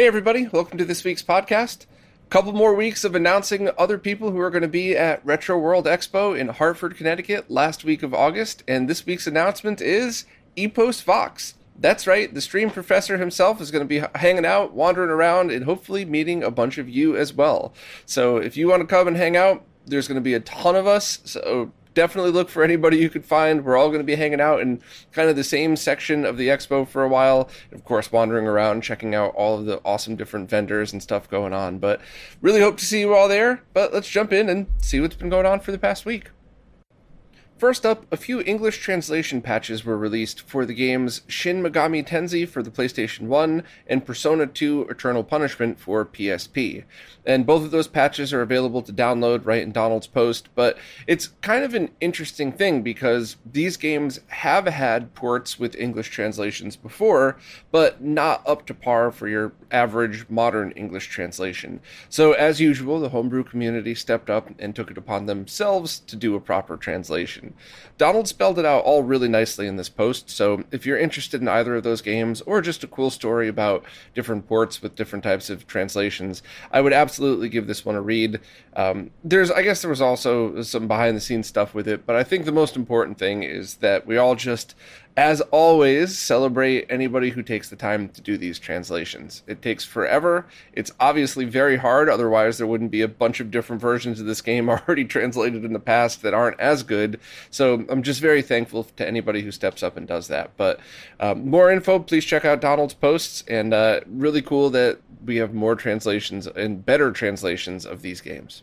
Hey, everybody, welcome to this week's podcast. A couple more weeks of announcing other people who are going to be at Retro World Expo in Hartford, Connecticut last week of August, and this week's announcement is Epos Vox. That's right, the stream professor himself is going to be hanging out, wandering around, and hopefully meeting a bunch of you as well. So if you want to come and hang out, there's going to be a ton of us. So definitely look for anybody you could find. We're all going to be hanging out in kind of the same section of the expo for a while. Of course, wandering around, checking out all of the awesome different vendors and stuff going on. But really hope to see you all there. But let's jump in and see what's been going on for the past week. First up, a few English translation patches were released for the games Shin Megami Tensei for the PlayStation 1 and Persona 2 Eternal Punishment for PSP. And both of those patches are available to download right in Donald's post, but it's kind of an interesting thing because these games have had ports with English translations before, but not up to par for your average modern English translation. So, as usual, the homebrew community stepped up and took it upon themselves to do a proper translation. Donald spelled it out all really nicely in this post, so if you're interested in either of those games or just a cool story about different ports with different types of translations, I would absolutely give this one a read. Um, there's, I guess, there was also some behind the scenes stuff with it, but I think the most important thing is that we all just as always, celebrate anybody who takes the time to do these translations. It takes forever. It's obviously very hard, otherwise, there wouldn't be a bunch of different versions of this game already translated in the past that aren't as good. So I'm just very thankful to anybody who steps up and does that. But um, more info, please check out Donald's posts. And uh, really cool that we have more translations and better translations of these games.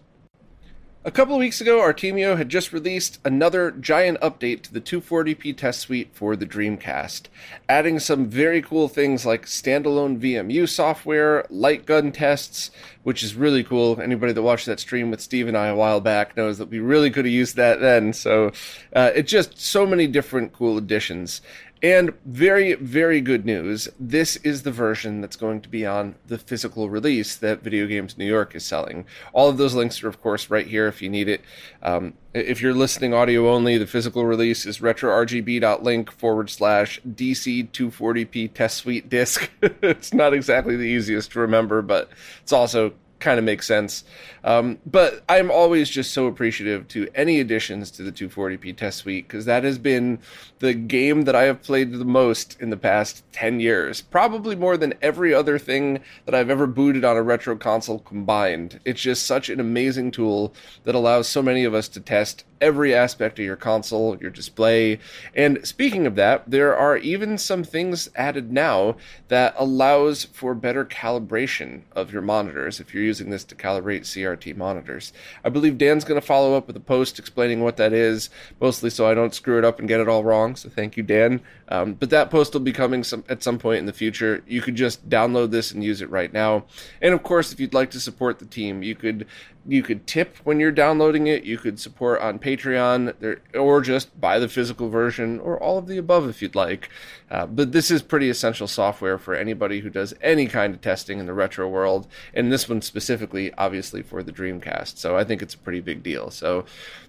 A couple of weeks ago, Artemio had just released another giant update to the 240p test suite for the Dreamcast, adding some very cool things like standalone VMU software, light gun tests, which is really cool. Anybody that watched that stream with Steve and I a while back knows that we really could have used that then. So uh, it's just so many different cool additions. And very, very good news. This is the version that's going to be on the physical release that Video Games New York is selling. All of those links are, of course, right here if you need it. Um, if you're listening audio only, the physical release is retrorgb.link forward slash DC240p test suite disc. it's not exactly the easiest to remember, but it's also kind of makes sense. Um, but I'm always just so appreciative to any additions to the 240p test suite because that has been the game that I have played the most in the past 10 years. Probably more than every other thing that I've ever booted on a retro console combined. It's just such an amazing tool that allows so many of us to test every aspect of your console, your display. And speaking of that, there are even some things added now that allows for better calibration of your monitors if you're using this to calibrate CRT monitors. I believe Dan's going to follow up with a post explaining what that is, mostly so I don't screw it up and get it all wrong. So thank you, Dan. Um, but that post will be coming some, at some point in the future. You could just download this and use it right now. And of course, if you'd like to support the team, you could you could tip when you're downloading it. You could support on Patreon, there, or just buy the physical version, or all of the above if you'd like. Uh, but this is pretty essential software for anybody who does any kind of testing in the retro world, and this one specifically, obviously, for the Dreamcast. So I think it's a pretty big deal. So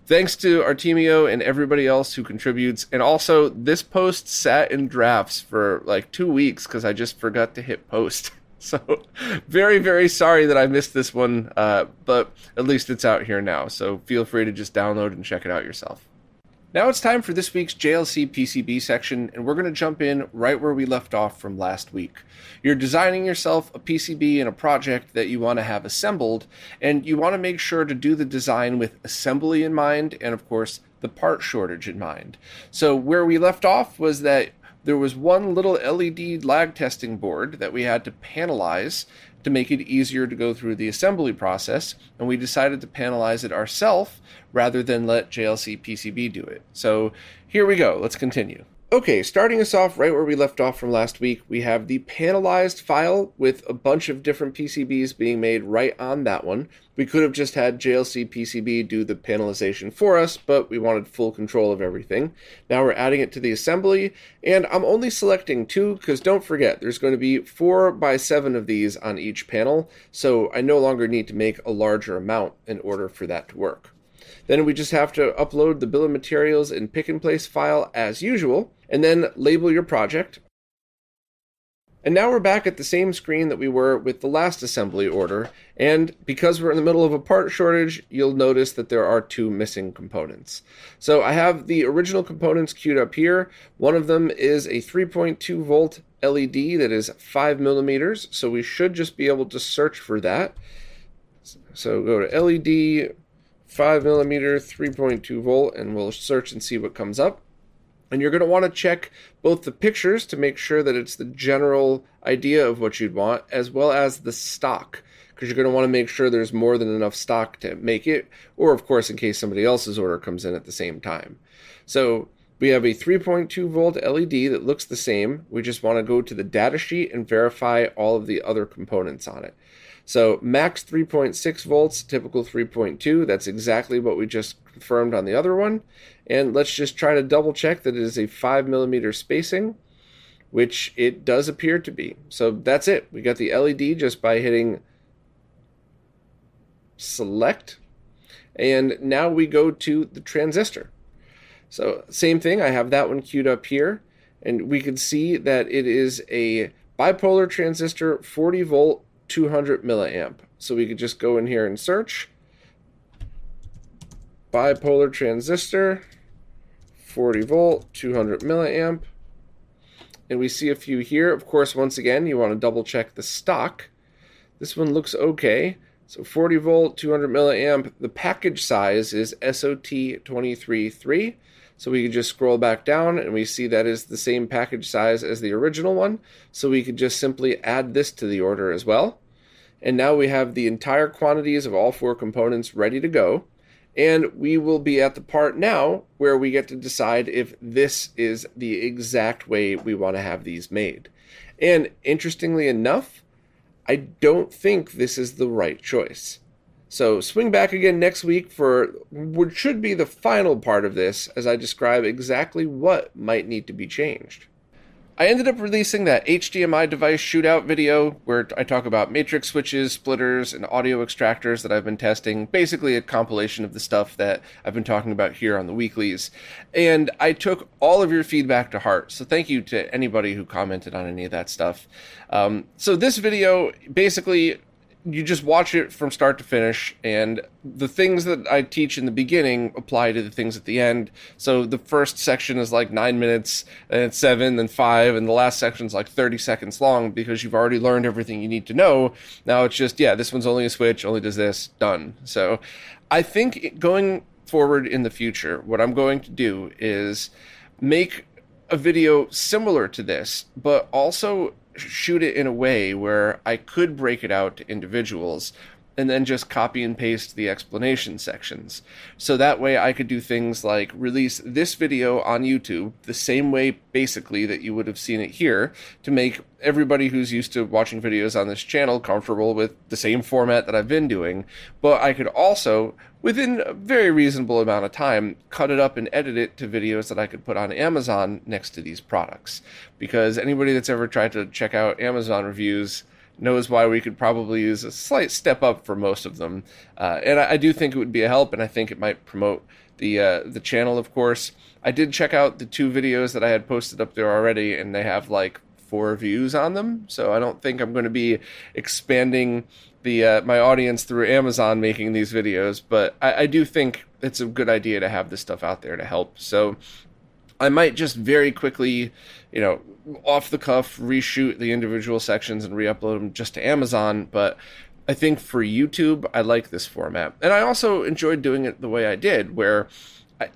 thanks to Artemio and everybody else who contributes. And also, this post sat in drafts for like two weeks because I just forgot to hit post. So, very, very sorry that I missed this one, uh, but at least it's out here now. So, feel free to just download and check it out yourself. Now it's time for this week's JLCPCB section, and we're going to jump in right where we left off from last week. You're designing yourself a PCB in a project that you want to have assembled, and you want to make sure to do the design with assembly in mind and, of course, the part shortage in mind. So, where we left off was that there was one little LED lag testing board that we had to panelize to make it easier to go through the assembly process, and we decided to panelize it ourselves rather than let JLCPCB do it. So here we go, let's continue. Okay, starting us off right where we left off from last week, we have the panelized file with a bunch of different PCBs being made right on that one. We could have just had JLCPCB do the panelization for us, but we wanted full control of everything. Now we're adding it to the assembly, and I'm only selecting two because don't forget, there's going to be four by seven of these on each panel, so I no longer need to make a larger amount in order for that to work. Then we just have to upload the bill of materials in pick and place file as usual, and then label your project. And now we're back at the same screen that we were with the last assembly order, and because we're in the middle of a part shortage, you'll notice that there are two missing components. So I have the original components queued up here. One of them is a 3.2 volt LED that is 5 millimeters, so we should just be able to search for that. So go to LED, 5 millimeter, 3.2 volt, and we'll search and see what comes up. And you're going to want to check both the pictures to make sure that it's the general idea of what you'd want, as well as the stock, because you're going to want to make sure there's more than enough stock to make it, or of course, in case somebody else's order comes in at the same time. So we have a 3.2 volt LED that looks the same. We just want to go to the data sheet and verify all of the other components on it. So max 3.6 volts, typical 3.2. That's exactly what we just confirmed on the other one. And let's just try to double check that it is a 5 millimeter spacing, which it does appear to be. So that's it. We got the LED just by hitting select. And now we go to the transistor. So same thing, I have that one queued up here. And we can see that it is a bipolar transistor, 40 volt 200 milliamp. So we could just go in here and search bipolar transistor, 40 volt, 200 milliamp. And we see a few here. Of course, once again, you want to double check the stock. This one looks okay. So 40 volt, 200 milliamp. The package size is SOT233. So we can just scroll back down and we see that is the same package size as the original one. So we could just simply add this to the order as well. And now we have the entire quantities of all four components ready to go. And we will be at the part now where we get to decide if this is the exact way we want to have these made. And interestingly enough, I don't think this is the right choice. So swing back again next week for what should be the final part of this as I describe exactly what might need to be changed. I ended up releasing that HDMI device shootout video where I talk about matrix switches, splitters, and audio extractors that I've been testing. Basically, a compilation of the stuff that I've been talking about here on the weeklies. And I took all of your feedback to heart. So thank you to anybody who commented on any of that stuff. Um, so this video basically you just watch it from start to finish and the things that i teach in the beginning apply to the things at the end. So the first section is like nine minutes and it's seven then five and the last section is like 30 seconds long because you've already learned everything you need to know. Now it's just yeah this one's only a switch only does this done. So i think going forward in the future what i'm going to do is make a video similar to this but also shoot it in a way where I could break it out to individuals and then just copy and paste the explanation sections. So that way I could do things like release this video on YouTube the same way basically that you would have seen it here to make everybody who's used to watching videos on this channel comfortable with the same format that I've been doing. But I could also, within a very reasonable amount of time, cut it up and edit it to videos that I could put on Amazon next to these products. Because anybody that's ever tried to check out Amazon reviews, knows why we could probably use a slight step up for most of them. Uh, and I, I, do think it would be a help, and I think it might promote the uh, the channel. Of course, I did check out the two videos that I had posted up there already, and they have like four views on them. So I don't think I'm going to be expanding the uh, my audience through Amazon making these videos, but I, I do think it's a good idea to have this stuff out there to help. So I might just very quickly, you know, off the cuff reshoot the individual sections and re-upload them just to Amazon, but I think for YouTube, I like this format. And I also enjoyed doing it the way I did, where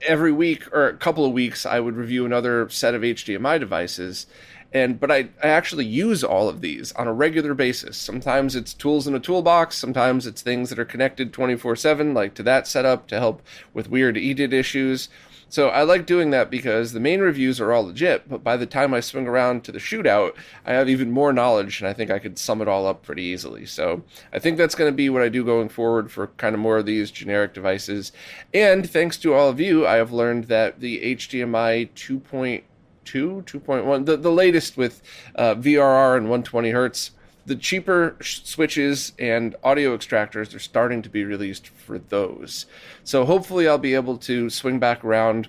every week or a couple of weeks I would review another set of HDMI devices. And but I, I actually use all of these on a regular basis. Sometimes it's tools in a toolbox, sometimes it's things that are connected 24/7 like to that setup to help with weird EDID issues. So I like doing that because the main reviews are all legit, but by the time I swing around to the shootout, I have even more knowledge and I think I could sum it all up pretty easily. So I think that's going to be what I do going forward for kind of more of these generic devices. And thanks to all of you, I have learned that the HDMI 2.2, 2.1, the, the latest with uh, VRR and 120 hertz the cheaper switches and audio extractors are starting to be released for those. So hopefully I'll be able to swing back around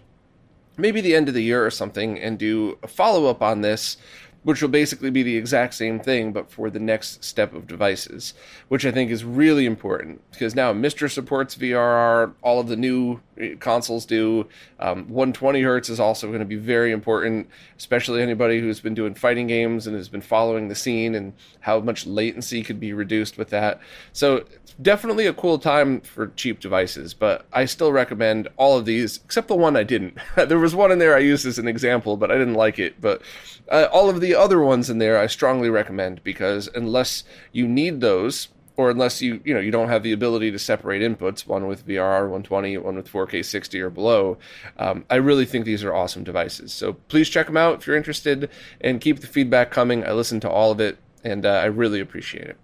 maybe the end of the year or something and do a follow up on this which will basically be the exact same thing, but for the next step of devices, which I think is really important because now MiSTer supports VRR, all of the new eh, consoles do. Um, 120 hertz is also going to be very important, especially anybody who's been doing fighting games and has been following the scene and how much latency could be reduced with that. So, definitely a cool time for cheap devices, but I still recommend all of these, except the one I didn't. there was one in there I used as an example, but I didn't like it. But uh, all of the other ones in there I strongly recommend because unless you need those, or unless you you know you don't have the ability to separate inputs, one with VRR 120, one with 4K 60 or below, um, I really think these are awesome devices. So please check them out if you're interested, and keep the feedback coming. I listen to all of it, and uh, I really appreciate it.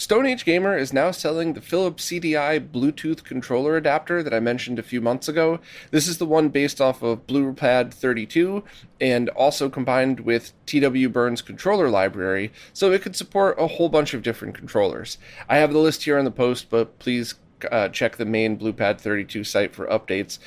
Stone Age Gamer is now selling the Philips CDI Bluetooth controller adapter that I mentioned a few months ago. This is the one based off of BluePad 32 and also combined with TW Burns controller library, so it could support a whole bunch of different controllers. I have the list here in the post, but please uh, check the main BluePad 32 site for updates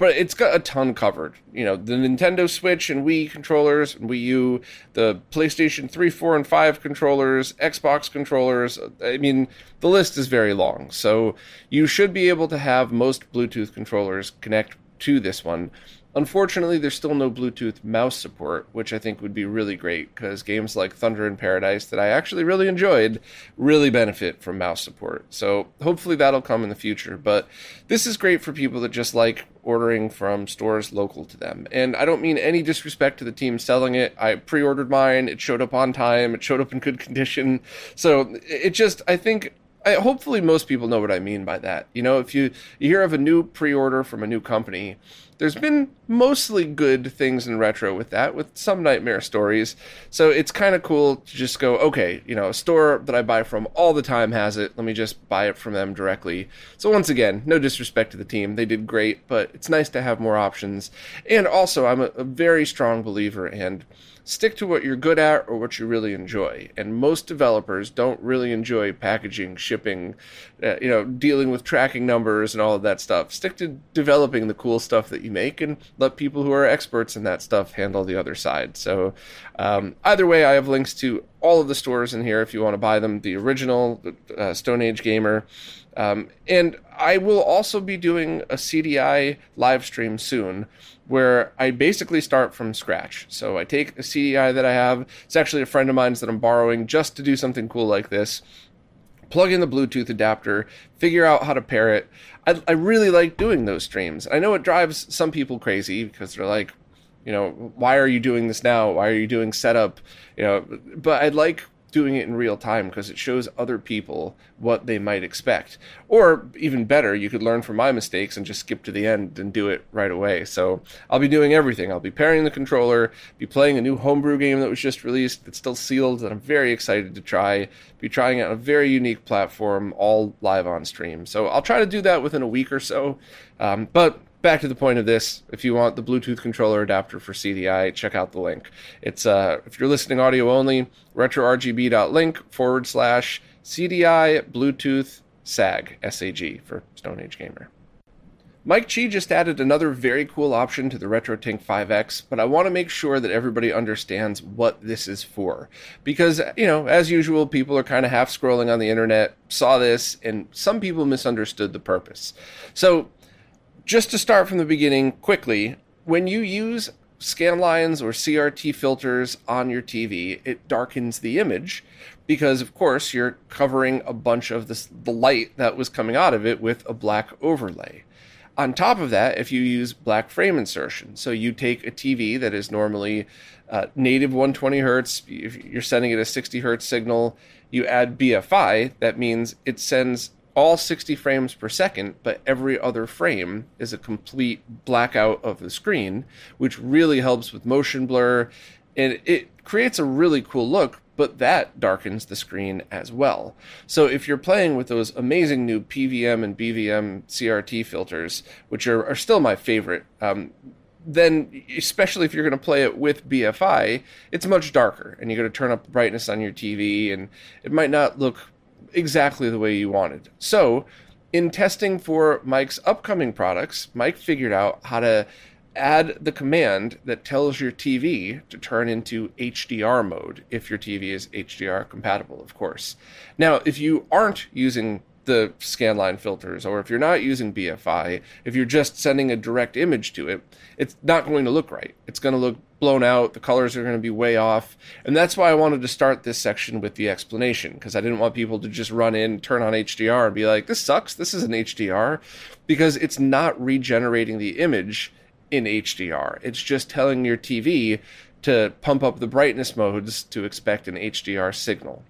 but it's got a ton covered. You know, the Nintendo Switch and Wii controllers, and Wii U, the PlayStation 3, 4, and 5 controllers, Xbox controllers. I mean, the list is very long. So you should be able to have most Bluetooth controllers connect to this one. Unfortunately, there's still no Bluetooth mouse support, which I think would be really great because games like Thunder in Paradise that I actually really enjoyed really benefit from mouse support. So hopefully that'll come in the future. But this is great for people that just like ordering from stores local to them. And I don't mean any disrespect to the team selling it. I pre ordered mine, it showed up on time, it showed up in good condition. So it just, I think I, hopefully most people know what I mean by that. You know, if you you hear of a new pre-order from a new company, there's been mostly good things in retro with that, with some nightmare stories. So it's kind of cool to just go, okay, you know, a store that I buy from all the time has it. Let me just buy it from them directly. So once again, no disrespect to the team, they did great, but it's nice to have more options. And also, I'm a, a very strong believer and stick to what you're good at or what you really enjoy. And most developers don't really enjoy packaging, shipping, uh, you know, dealing with tracking numbers and all of that stuff. Stick to developing the cool stuff that you make and let people who are experts in that stuff handle the other side. So, um, either way, I have links to all of the stores in here if you want to buy them. The original uh, Stone Age Gamer. Um, and I will also be doing a CDI live stream soon where I basically start from scratch. So I take a CDI that I have. It's actually a friend of mine's that I'm borrowing just to do something cool like this. Plug in the Bluetooth adapter, figure out how to pair it. I, I really like doing those streams. I know it drives some people crazy because they're like, you know, why are you doing this now? Why are you doing setup? You know, but I like doing it in real time because it shows other people what they might expect. Or even better, you could learn from my mistakes and just skip to the end and do it right away. So I'll be doing everything. I'll be pairing the controller, be playing a new homebrew game that was just released that's still sealed that I'm very excited to try, be trying out a very unique platform, all live on stream. So I'll try to do that within a week or so. Um, but back to the point of this, if you want the Bluetooth controller adapter for CDI, check out the link. It's uh, if you're listening audio only, retrorgb.link forward slash CDI Bluetooth SAG SAG for Stone Age Gamer. Mike Chi just added another very cool option to the RetroTink 5X, but I want to make sure that everybody understands what this is for. Because, you know, as usual, people are kind of half scrolling on the internet, saw this, and some people misunderstood the purpose. So, just to start from the beginning quickly, when you use scan lines or CRT filters on your TV, it darkens the image because, of course, you're covering a bunch of this, the light that was coming out of it with a black overlay. On top of that, if you use black frame insertion, so you take a TV that is normally uh, native 120 hertz, if you're sending it a 60 hertz signal, you add BFI, that means it sends all 60 frames per second, but every other frame is a complete blackout of the screen, which really helps with motion blur. And it creates a really cool look, but that darkens the screen as well. So if you're playing with those amazing new PVM and BVM CRT filters, which are, are still my favorite, um, then especially if you're going to play it with BFI, it's much darker, and you're going to turn up brightness on your TV, and it might not look exactly the way you wanted. So, in testing for Mike's upcoming products, Mike figured out how to add the command that tells your TV to turn into HDR mode if your TV is HDR compatible, of course. Now, if you aren't using the scanline filters, or if you're not using BFI, if you're just sending a direct image to it, it's not going to look right. It's going to look blown out. The colors are going to be way off. And that's why I wanted to start this section with the explanation, because I didn't want people to just run in, turn on HDR, and be like, this sucks. This is an HDR, because it's not regenerating the image in HDR. It's just telling your TV to pump up the brightness modes to expect an HDR signal.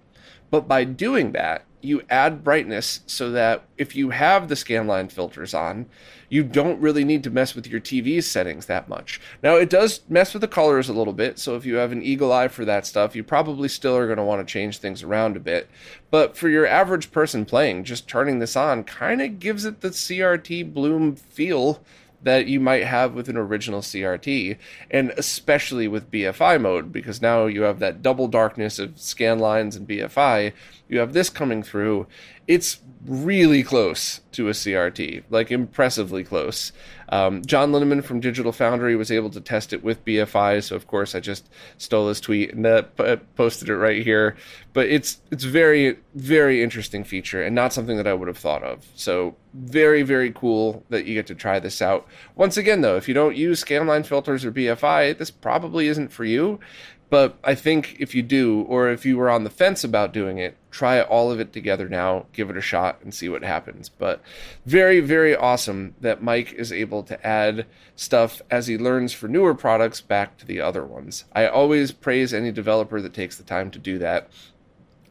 But by doing that, you add brightness so that if you have the scanline filters on, you don't really need to mess with your TV's settings that much. Now, it does mess with the colors a little bit, so if you have an eagle eye for that stuff, you probably still are going to want to change things around a bit. But for your average person playing, just turning this on kind of gives it the CRT bloom feel that you might have with an original CRT, and especially with BFI mode, because now you have that double darkness of scan lines and BFI. You have this coming through. It's really close to a CRT, like impressively close. Um, John Linneman from Digital Foundry was able to test it with BFI, so of course I just stole his tweet and uh, posted it right here. But it's it's very very interesting feature and not something that I would have thought of. So very very cool that you get to try this out. Once again, though, if you don't use scanline filters or BFI, this probably isn't for you. But I think if you do, or if you were on the fence about doing it, try all of it together now, give it a shot, and see what happens. But very, very awesome that Mike is able to add stuff as he learns for newer products back to the other ones. I always praise any developer that takes the time to do that.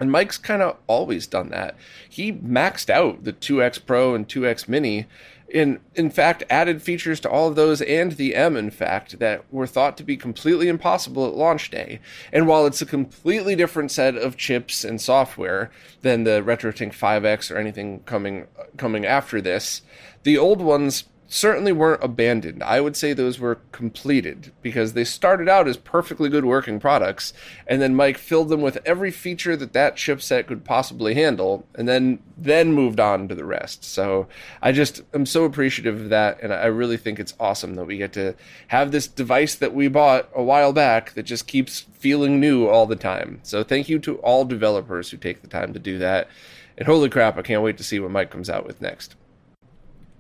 And Mike's kind of always done that. He maxed out the 2X Pro and 2X Mini in in fact added features to all of those and the M in fact that were thought to be completely impossible at launch day. And while it's a completely different set of chips and software than the RetroTink 5X or anything coming coming after this, the old ones certainly weren't abandoned. I would say those were completed because they started out as perfectly good working products, and then Mike filled them with every feature that that chipset could possibly handle, and then then moved on to the rest. So I just am so appreciative of that, and I really think it's awesome that we get to have this device that we bought a while back that just keeps feeling new all the time. So thank you to all developers who take the time to do that. And holy crap, I can't wait to see what Mike comes out with next.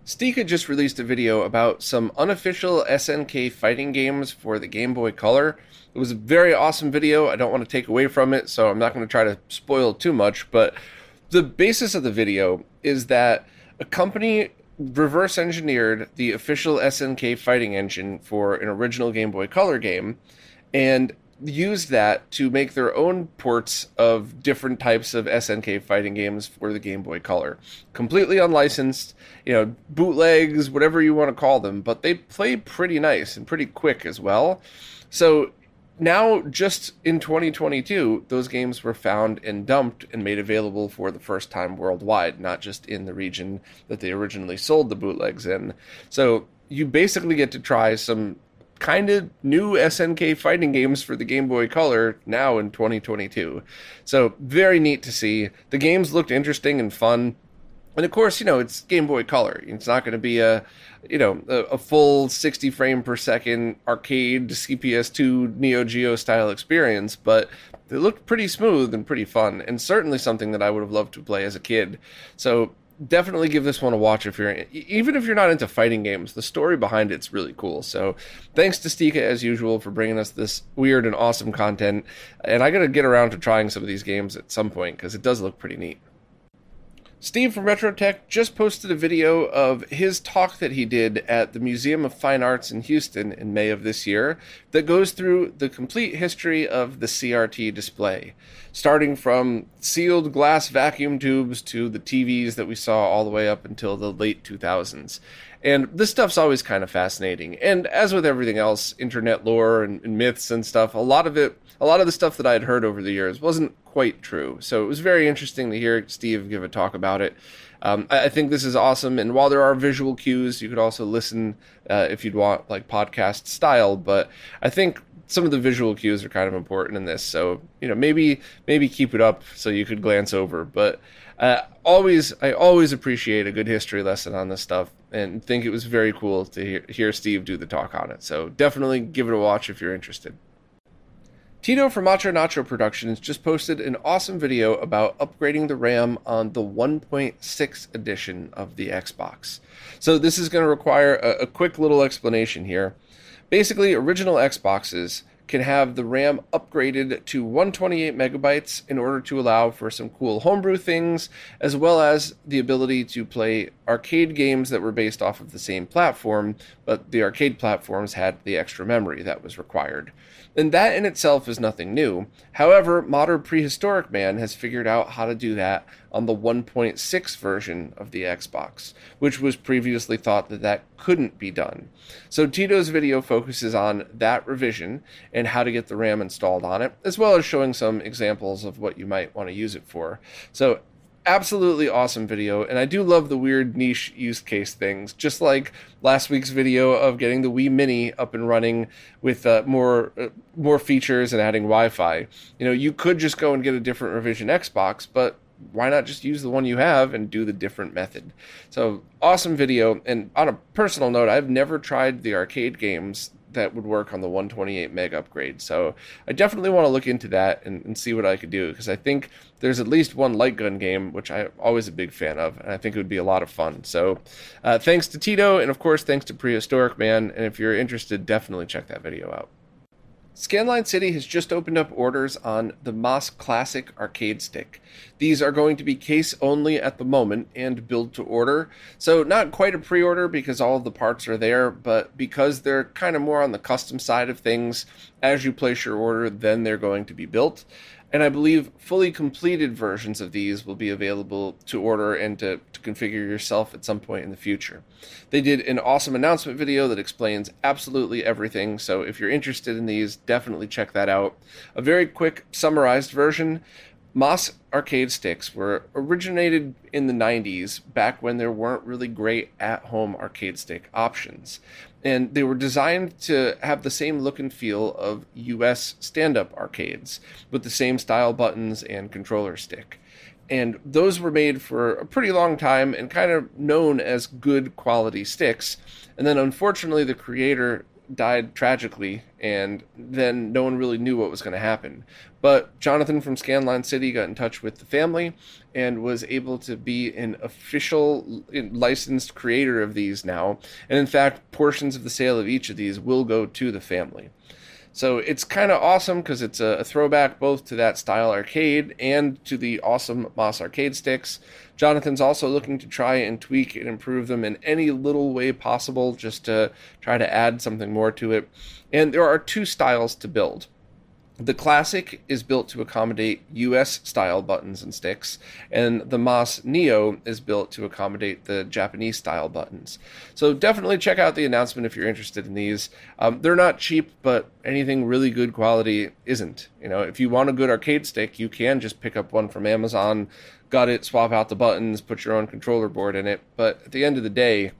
Stika just released a video about some unofficial SNK fighting games for the Game Boy Color. It was a very awesome video. I don't want to take away from it, so I'm not going to try to spoil too much, but the basis of the video is that a company reverse engineered the official SNK fighting engine for an original Game Boy Color game and used that to make their own ports of different types of SNK fighting games for the Game Boy Color. Completely unlicensed, you know, bootlegs, whatever you want to call them, but they play pretty nice and pretty quick as well. So now, just in 2022, those games were found and dumped and made available for the first time worldwide, not just in the region that they originally sold the bootlegs in. So you basically get to try some kind of new SNK fighting games for the Game Boy Color now in 2022. So very neat to see. The games looked interesting and fun. And of course, you know, it's Game Boy Color. It's not going to be a, you know, a, a, full 60 frame per second arcade CPS2 Neo Geo style experience, but it looked pretty smooth and pretty fun, and certainly something that I would have loved to play as a kid. So definitely give this one a watch if you're even if you're not into fighting games. The story behind it's really cool. So thanks to Stika as usual for bringing us this weird and awesome content. And I got to get around to trying some of these games at some point because it does look pretty neat. Steve from RetroTech just posted a video of his talk that he did at the Museum of Fine Arts in Houston in May of this year that goes through the complete history of the CRT display, starting from sealed glass vacuum tubes to the TVs that we saw all the way up until the late 2000s. And this stuff's always kind of fascinating. And as with everything else, internet lore and, and myths and stuff, a lot of it a lot of the stuff that I had heard over the years wasn't quite true. So it was very interesting to hear Steve give a talk about it. Um, I, I, think this is awesome. And while there are visual cues, you could also listen uh, if you'd want like podcast style. But I think some of the visual cues are kind of important in this. So you know maybe maybe keep it up so you could glance over. But uh, always, I always appreciate a good history lesson on this stuff, and think it was very cool to hear, hear Steve do the talk on it. So definitely give it a watch if you're interested. Tito from Macho Nacho Productions just posted an awesome video about upgrading the RAM on the 1.6 edition of the Xbox. So, this is going to require a, a, quick little explanation here. Basically, original Xboxes can have the RAM upgraded to 128 megabytes in order to allow for some cool homebrew things, as well as the ability to play arcade games that were based off of the same platform, but the arcade platforms had the extra memory that was required. And that in itself is nothing new. However, modern prehistoric man has figured out how to do that on the 1.6 version of the Xbox, which was previously thought that that couldn't be done. So Tito's video focuses on that revision and how to get the RAM installed on it, as well as showing some examples of what you might want to use it for. So absolutely awesome video and i do love the weird niche use case things just like last week's video of getting the wii mini up and running with uh, more uh, more features and adding wi-fi you know you could just go and get a different revision xbox but why not just use the one you have and do the different method so awesome video and on a personal note i've never tried the arcade games that would work on the 128 meg upgrade. So I definitely want to look into that and, and see what I could do because I think there's at least one light gun game which I'm always a big fan of, and I think it would be a lot of fun. So uh, thanks to Tito, and of course thanks to Prehistoric Man. And if you're interested, definitely check that video out. Scanline City has just opened up orders on the MAS Classic arcade stick. These are going to be case only at the moment and build to order. So, not quite a pre order because all of the parts are there, but because they're kind of more on the custom side of things, as you place your order, then they're going to be built and I believe fully completed versions of these will be available to order and to, to configure yourself at some point in the future. They did an awesome announcement video that explains absolutely everything, so if you're interested in these, definitely check that out. A very quick summarized version MAS arcade sticks were originated in the 90s, back when there weren't really great at home arcade stick options. And they were designed to have the same look and feel of US stand up arcades, with the same style buttons and controller stick. And those were made for a pretty long time and kind of known as good quality sticks. And then unfortunately, the creator died tragically, and then no one really knew what was going to happen. But Jonathan from Scanline City got in touch with the family and was able to be an official licensed creator of these now. And in fact, portions of the sale of each of these will go to the family. So it's kind of awesome because it's a, throwback both to that style arcade and to the awesome MAS arcade sticks. Jonathan's also looking to try and tweak and improve them in any little way possible just to try to add something more to it. And there are two styles to build. The Classic is built to accommodate US style buttons and sticks, and the Mas Neo is built to accommodate the Japanese style buttons. So definitely check out the announcement if you're interested in these. Um, they're not cheap, but anything really good quality isn't. You know, if you want a good arcade stick, you can just pick up one from Amazon, gut it, swap out the buttons, put your own controller board in it. But at the end of the day,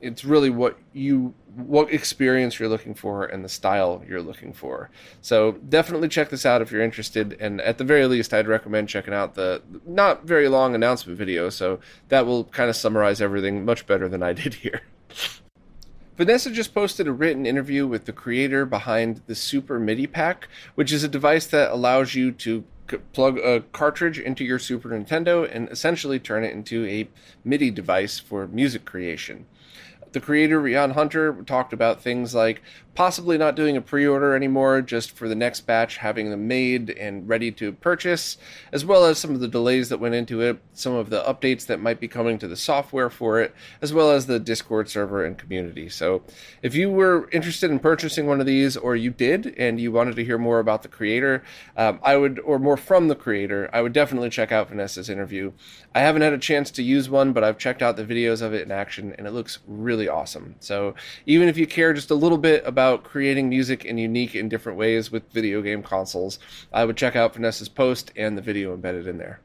it's really what you what experience you're looking for and the style you're looking for. So definitely check this out if you're interested. And at the very least, I'd recommend checking out the not very long announcement video. So that will kind of summarize everything much better than I did here. Vanessa just posted a written interview with the creator behind the Super MIDI Pak, which is a device that allows you to plug a cartridge into your Super Nintendo and essentially turn it into a MIDI device for music creation. The creator, Rian Hunter, talked about things like possibly not doing a pre order anymore, just for the next batch having them made and ready to purchase, as well as some of the delays that went into it, some of the updates that might be coming to the software for it, as well as the Discord server and community. So, if you were interested in purchasing one of these, or you did, and you wanted to hear more about the creator, um, I would, or more from the creator, I would definitely check out Vanessa's interview. I haven't had a chance to use one, but I've checked out the videos of it in action, and it looks really awesome. So, even if you care just a little bit about about creating music in unique and different ways with video game consoles, I would check out Vanessa's post and the video embedded in there.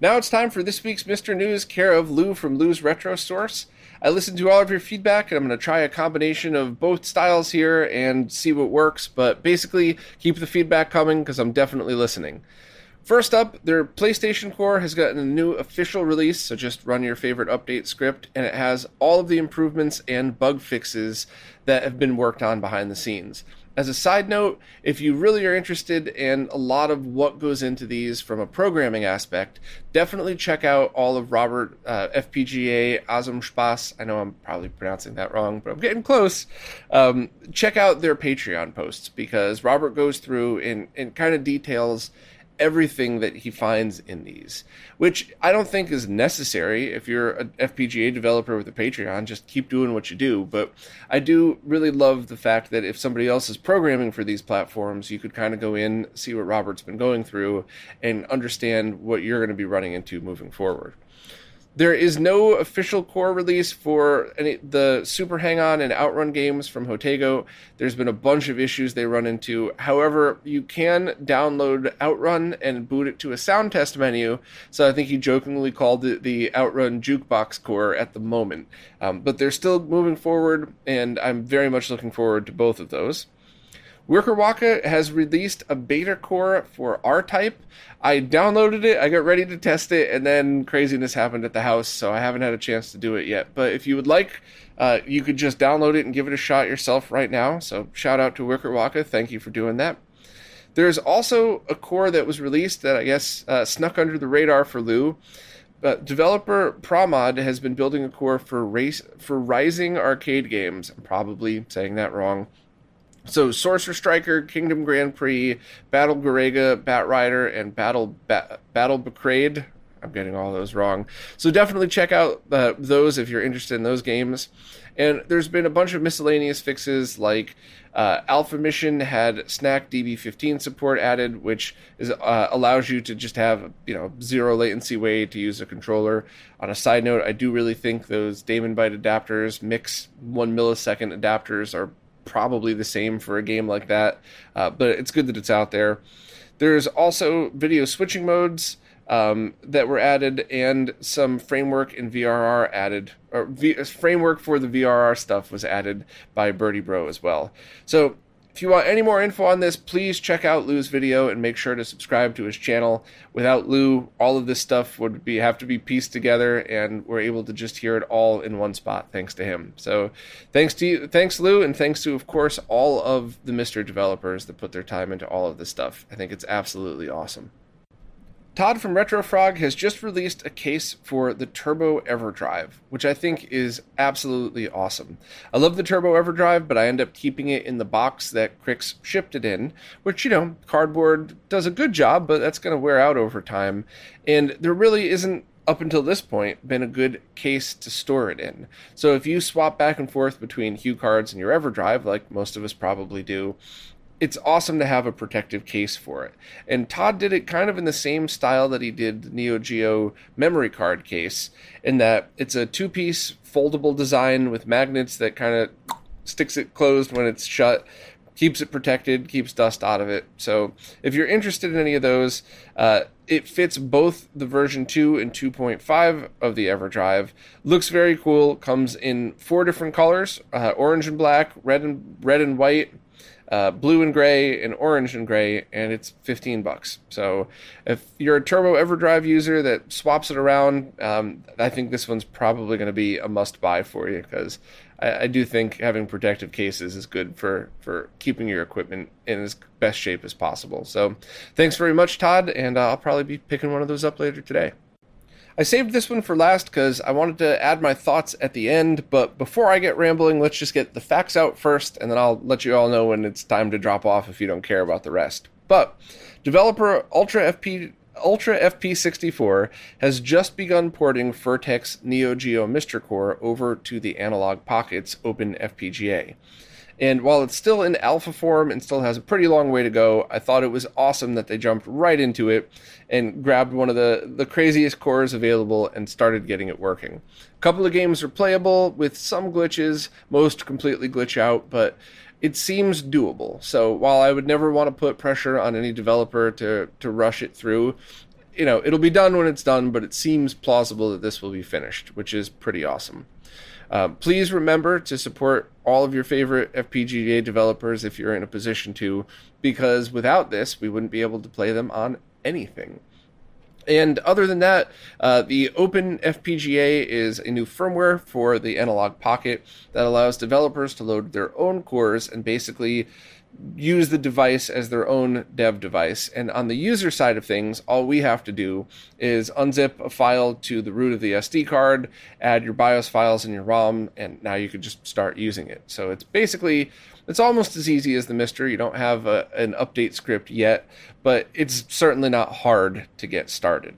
Now it's time for this week's MiSTer News, care of Lu from Lu's Retro Source. I listened to all of your feedback, and I'm going to try a combination of both styles here and see what works. But basically, keep the feedback coming because I'm definitely listening. First up, their PlayStation Core has gotten a new official release, so just run your favorite update script, and it has all of the improvements and bug fixes that have been worked on behind the scenes. As a side note, if you really are interested in a lot of what goes into these from a programming aspect, definitely check out all of Robert uh, FPGA Spaß. I know I'm probably pronouncing that wrong, but I'm getting close. Um, check out their Patreon posts because Robert goes through and, and kind of details everything that he finds in these, which I don't think is necessary. If you're an FPGA developer with a Patreon, just keep doing what you do. But I do really love the fact that if somebody else is programming for these platforms, you could kind of go in, see what Robert's been going through, and understand what you're going to be running into moving forward. There is no official core release for any, the Super Hang On and Outrun games from Jotego. There's been a bunch of issues they run into. However, you can download Outrun and boot it to a sound test menu. So I think he jokingly called it the Outrun Jukebox core at the moment. Um, but they're still moving forward, and I'm very much looking forward to both of those. WickerWaka has released a beta core for R Type. I downloaded it, I got ready to test it, and then craziness happened at the house, so I haven't had a chance to do it yet. But if you would like, uh, you could just download it and give it a shot yourself right now. So shout out to WickerWaka, thank you for doing that. There's also a core that was released that I guess uh, snuck under the radar for Lu. But developer Pramod has been building a core for race for Raizing arcade games. I'm probably saying that wrong. So Sorcer Striker, Kingdom Grand Prix, Battle Garegga, Bat Rider, and Battle ba- Battle Betrayed. I'm getting all those wrong. So definitely check out uh, those if you're interested in those games. And there's been a bunch of miscellaneous fixes like uh, Alpha Mission had SNAC DB15 support added, which is uh, allows you to just have you know zero latency way to use a controller. On a side note, I do really think those Daemonbite adapters, mix one millisecond adapters, are probably the same for a game like that, uh, but it's good that it's out there. There's also video switching modes um, that were added and some framework in VRR added, or v- framework for the VRR stuff was added by Birdybro as well. So if you want any more info on this, please check out Lu's video and make sure to subscribe to his channel. Without Lu, all of this stuff would be have to be pieced together, and we're able to just hear it all in one spot thanks to him. So, thanks to you, thanks Lu, and thanks to of course all of the MiSTer developers that put their time into all of this stuff. I think it's absolutely awesome. Todd from RetroFrog has just released a case for the Turbo EverDrive, which I think is absolutely awesome. I love the Turbo EverDrive, but I end up keeping it in the box that Krikzz shipped it in, which, you know, cardboard does a good job, but that's going to wear out over time. And there really isn't up until this point been a good case to store it in. So if you swap back and forth between HuCards and your EverDrive, like most of us probably do, it's awesome to have a protective case for it. And Todd did it kind of in the same style that he did the Neo Geo memory card case, in that it's a two piece foldable design with magnets that kind of sticks it closed when it's shut, keeps it protected, keeps dust out of it. So if you're interested in any of those, uh, it fits both the version 2 and 2.5 of the EverDrive. Looks very cool. Comes in four different colors: uh, orange and black, red and red and white, uh, blue and gray and orange and gray, and it's 15 bucks. So if you're a Turbo EverDrive user that swaps it around, um, I think this one's probably going to be a must buy for you because I, I, do think having protective cases is good for, for keeping your equipment in as best shape as possible. So thanks very much, Todd, and uh, I'll probably be picking one of those up later today. I saved this one for last because I wanted to add my thoughts at the end, but before I get rambling, let's just get the facts out first, and then I'll let you all know when it's time to drop off if you don't care about the rest. But developer Ultra FP Ultra FP64 has just begun porting Furrtek's Neo Geo MiSTer Core over to the Analogue Pocket's Open FPGA. And while it's still in alpha form and still has a pretty long way to go, I thought it was awesome that they jumped right into it and grabbed one of the, the craziest cores available and started getting it working. A couple of games are playable with some glitches, most completely glitch out, but it seems doable. So while I would never want to put pressure on any developer to, to rush it through, you know, it'll be done when it's done, but it seems plausible that this will be finished, which is pretty awesome. Uh, please remember to support all of your favorite FPGA developers if you're in a position to, because without this, we wouldn't be able to play them on anything. And other than that, uh, the Open FPGA is a new firmware for the Analogue Pocket that allows developers to load their own cores and basically use the device as their own dev device. And on the user side of things, all we have to do is unzip a file to the root of the SD card, add your BIOS files and your ROM, and now you can just start using it. So it's basically it's almost as easy as the MiSTer. You don't have a, an update script yet, but it's certainly not hard to get started.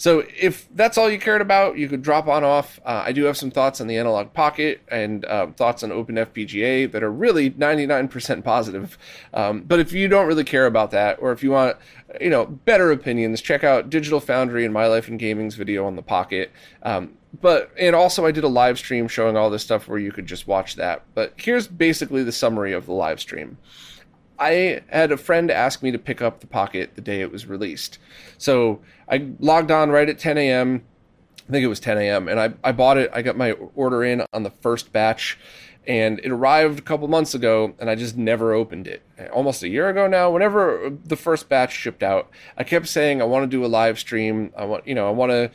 So if that's all you cared about, you could drop on off. Uh, I do have some thoughts on the Analogue Pocket and uh, thoughts on OpenFPGA that are really 99% positive. Um, but if you don't really care about that, or if you want, you know, better opinions, check out Digital Foundry and My Life in Gaming's video on the Pocket. Um, but and also I did a live stream showing all this stuff where you could just watch that. But here's basically the summary of the live stream. I had a friend ask me to pick up the Pocket the day it was released. So I logged on right at 10 a.m. I think it was 10 a.m. and I, I bought it. I got my order in on the first batch and it arrived a couple months ago and I just never opened it. Almost a year ago now, whenever the first batch shipped out, I kept saying I want to do a live stream. I want, you know, I want to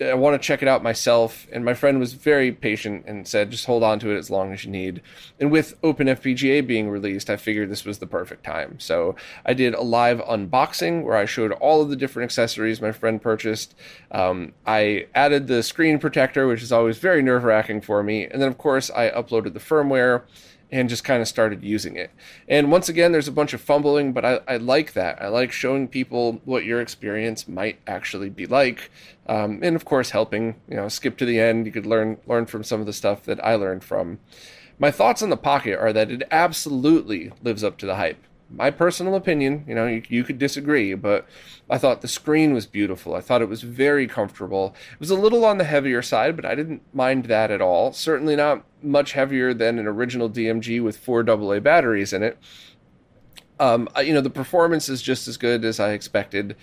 I want to check it out myself. And my friend was very patient and said, just hold on to it as long as you need. And with OpenFPGA being released, I figured this was the perfect time. So I did a live unboxing where I showed all of the different accessories my friend purchased. Um, I added the screen protector, which is always very nerve wracking for me. And then, of course, I uploaded the firmware and just kind of started using it. And once again, there's a bunch of fumbling, but I, I like that. I like showing people what your experience might actually be like, um, and of course, helping. You know, skip to the end. You could learn learn from some of the stuff that I learned from. My thoughts on the Pocket are that it absolutely lives up to the hype my personal opinion, you know, you, you, could disagree, but I thought the screen was beautiful. I thought it was very comfortable. It was a little on the heavier side, but I didn't mind that at all. Certainly not much heavier than an original DMG with four AA batteries in it. Um, you know, the performance is just as good as I expected.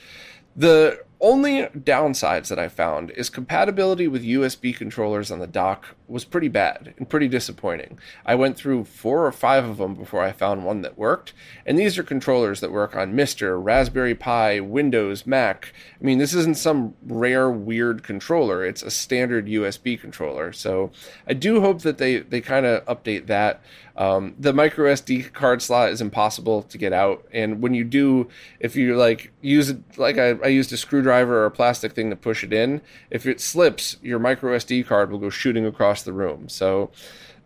The only downsides that I found is compatibility with USB controllers on the dock was pretty bad and pretty disappointing. I went through four or five of them before I found one that worked, and these are controllers that work on MiSTer, Raspberry Pi, Windows, Mac. I mean, this isn't some rare weird controller, it's a standard USB controller. So I do hope that they, they kind of update that. Um, the micro SD card slot is impossible to get out, and when you do, if you like use it, like I, I used a screwdriver or a plastic thing to push it in, if it slips, your micro SD card will go shooting across the room. So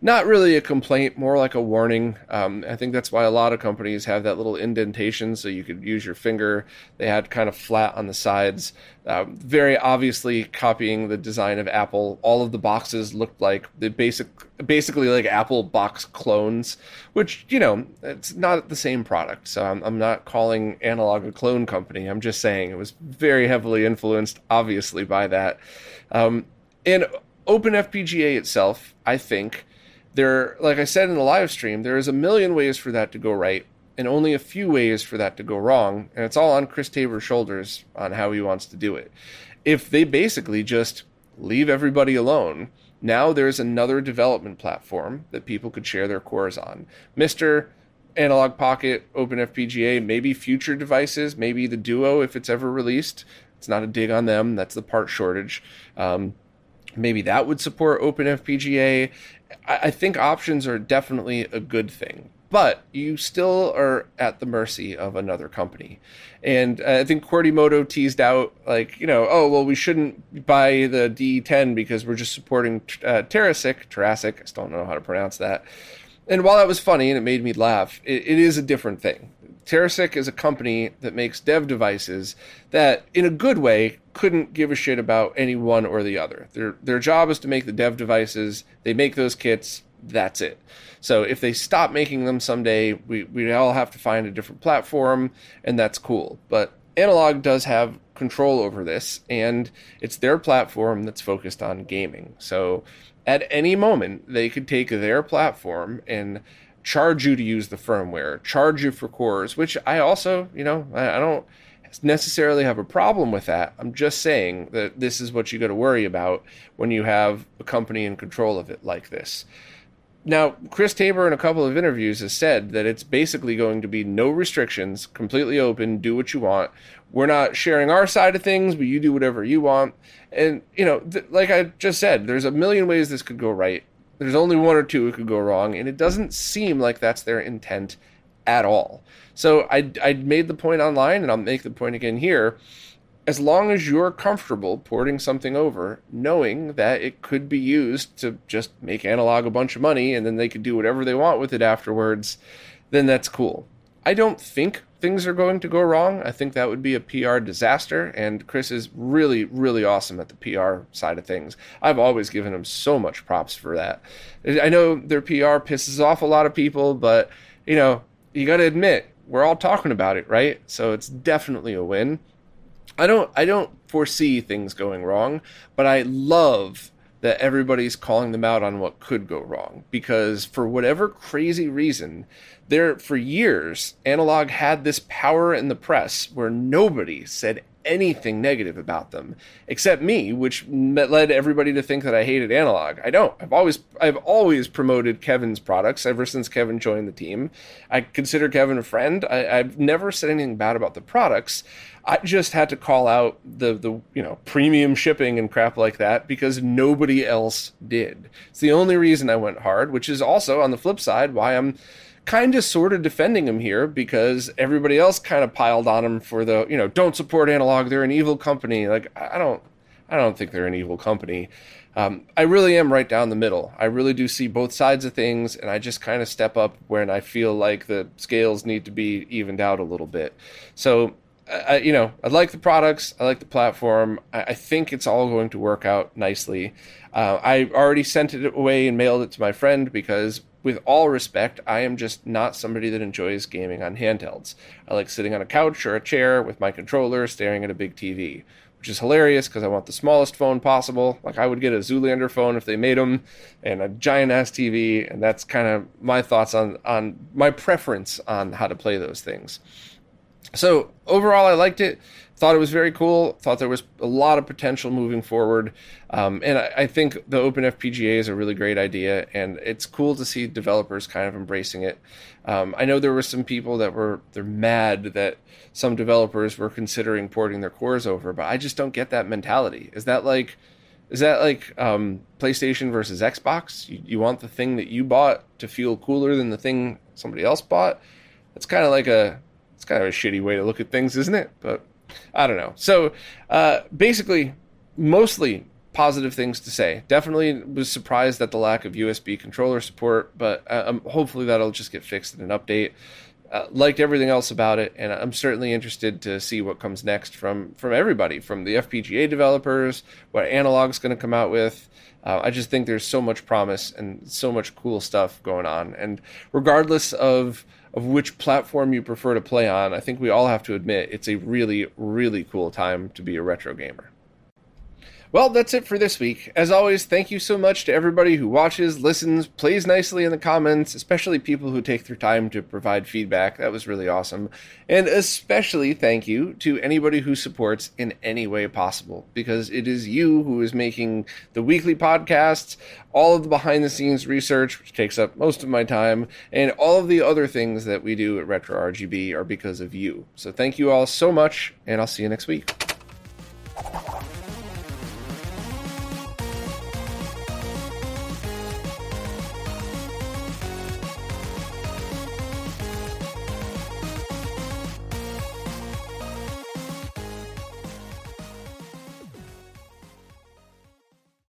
not really a complaint, more like a warning. Um, I think that's why a lot of companies have that little indentation so you could use your finger. They had kind of flat on the sides, uh, very obviously copying the design of Apple. All of the boxes looked like the basic, basically like Apple box clones, which you know it's not the same product. So I'm, I'm not calling Analogue a clone company. I'm just saying it was very heavily influenced, obviously, by that. Um, and OpenFPGA itself, I think there, like I said in the live stream, there is a million ways for that to go right, and only a few ways for that to go wrong, and it's all on Chris Taber's shoulders on how he wants to do it. If they basically just leave everybody alone, now there's another development platform that people could share their cores on. MiSTer Analogue Pocket, OpenFPGA maybe future devices, maybe the Duo if it's ever released. It's not a dig on them. That's the part shortage. Um, maybe that would support OpenFPGA. I, I think options are definitely a good thing but you still are at the mercy of another company. And I think Querdymoto teased out, like, you know, oh, well, we shouldn't buy the D10 because we're just supporting uh, Terasic, Terasic, I still don't know how to pronounce that. And while that was funny and it made me laugh, it, it is a different thing. Terasic is a company that makes dev devices that, in a good way, couldn't give a shit about any one or the other. Their their job is to make the dev devices. They make those kits. That's it. So if they stop making them someday, we we all have to find a different platform, and that's cool. But Analogue does have control over this, and it's their platform that's focused on gaming. So at any moment, they could take their platform and charge you to use the firmware, charge you for cores, which I also, you know, I, I don't necessarily have a problem with that. I'm just saying that this is what you got to worry about when you have a company in control of it like this. now, Chris Taber in a couple of interviews has said that it's basically going to be no restrictions, completely open, do what you want. We're not sharing our side of things, but you do whatever you want. And, you know, th- like I just said, there's a million ways this could go right. There's only one or two who could go wrong, and it doesn't seem like that's their intent at all. So I, I made the point online, and I'll make the point again here as long as you're comfortable porting something over, knowing that it could be used to just make Analogue a bunch of money and then they could do whatever they want with it afterwards, then that's cool. I don't think things are going to go wrong. I think that would be a PR disaster, and Chris is really, really awesome at the PR side of things. I've always given him so much props for that. I know their PR pisses off a lot of people, but you know, you got to admit, we're all talking about it, right? So it's definitely a win. I don't I don't foresee things going wrong, but I love that everybody's calling them out on what could go wrong. Because for whatever crazy reason there for years Analogue had this power in the press where nobody said anything negative about them except me, which led everybody to think that I hated Analogue. I don't. I've always I've always promoted Kevin's products ever since Kevin joined the team. I consider Kevin a friend. I, I've never said anything bad about the products. I just had to call out the the you know premium shipping and crap like that because nobody else did. It's the only reason I went hard, which is also on the flip side why I'm kind of sort of defending him here because everybody else kind of piled on him for the you know don't support Analogue they're an evil company like i don't i don't think they're an evil company um, i really am right down the middle i really do see both sides of things and i just kind of step up when i feel like the scales need to be evened out a little bit so I, you know, I like the products. I like the platform. I, I think it's all going to work out nicely. Uh, I already sent it away and mailed it to my friend because with all respect, I am just not somebody that enjoys gaming on handhelds. I like sitting on a couch or a chair with my controller staring at a big TV, which is hilarious because I want the smallest phone possible. Like I would get a Zoolander phone if they made them, and a giant ass TV, and that's kind of my thoughts on on my preference on how to play those things. So overall, I liked it. Thought it was very cool. Thought there was a lot of potential moving forward, um, and I, I, think the OpenFPGA is a really great idea, and it's cool to see developers kind of embracing it. Um, I know there were some people that were they're mad that some developers were considering porting their cores over, but I just don't get that mentality. Is that like is that like um, PlayStation versus Xbox? You, you want the thing that you bought to feel cooler than the thing somebody else bought? It's kind of like a it's kind of a shitty way to look at things, isn't it? But I don't know. So uh, basically, mostly positive things to say. Definitely was surprised at the lack of USB controller support, but uh, um, hopefully that'll just get fixed in an update. Uh, liked everything else about it, and I'm certainly interested to see what comes next from from everybody, from the FPGA developers, what Analogue's going to come out with. Uh, I just think there's so much promise and so much cool stuff going on, and regardless of of which platform you prefer to play on, I think we all have to admit it's a really, really cool time to be a retro gamer. Well, that's it for this week. As always, thank you so much to everybody who watches, listens, plays nicely in the comments, especially people who take their time to provide feedback. That was really awesome. And especially thank you to anybody who supports in any way possible, because it is you who is making the weekly podcasts, all of the behind the scenes research, which takes up most of my time, and all of the other things that we do at RetroRGB are because of you. So thank you all so much, and I'll see you next week.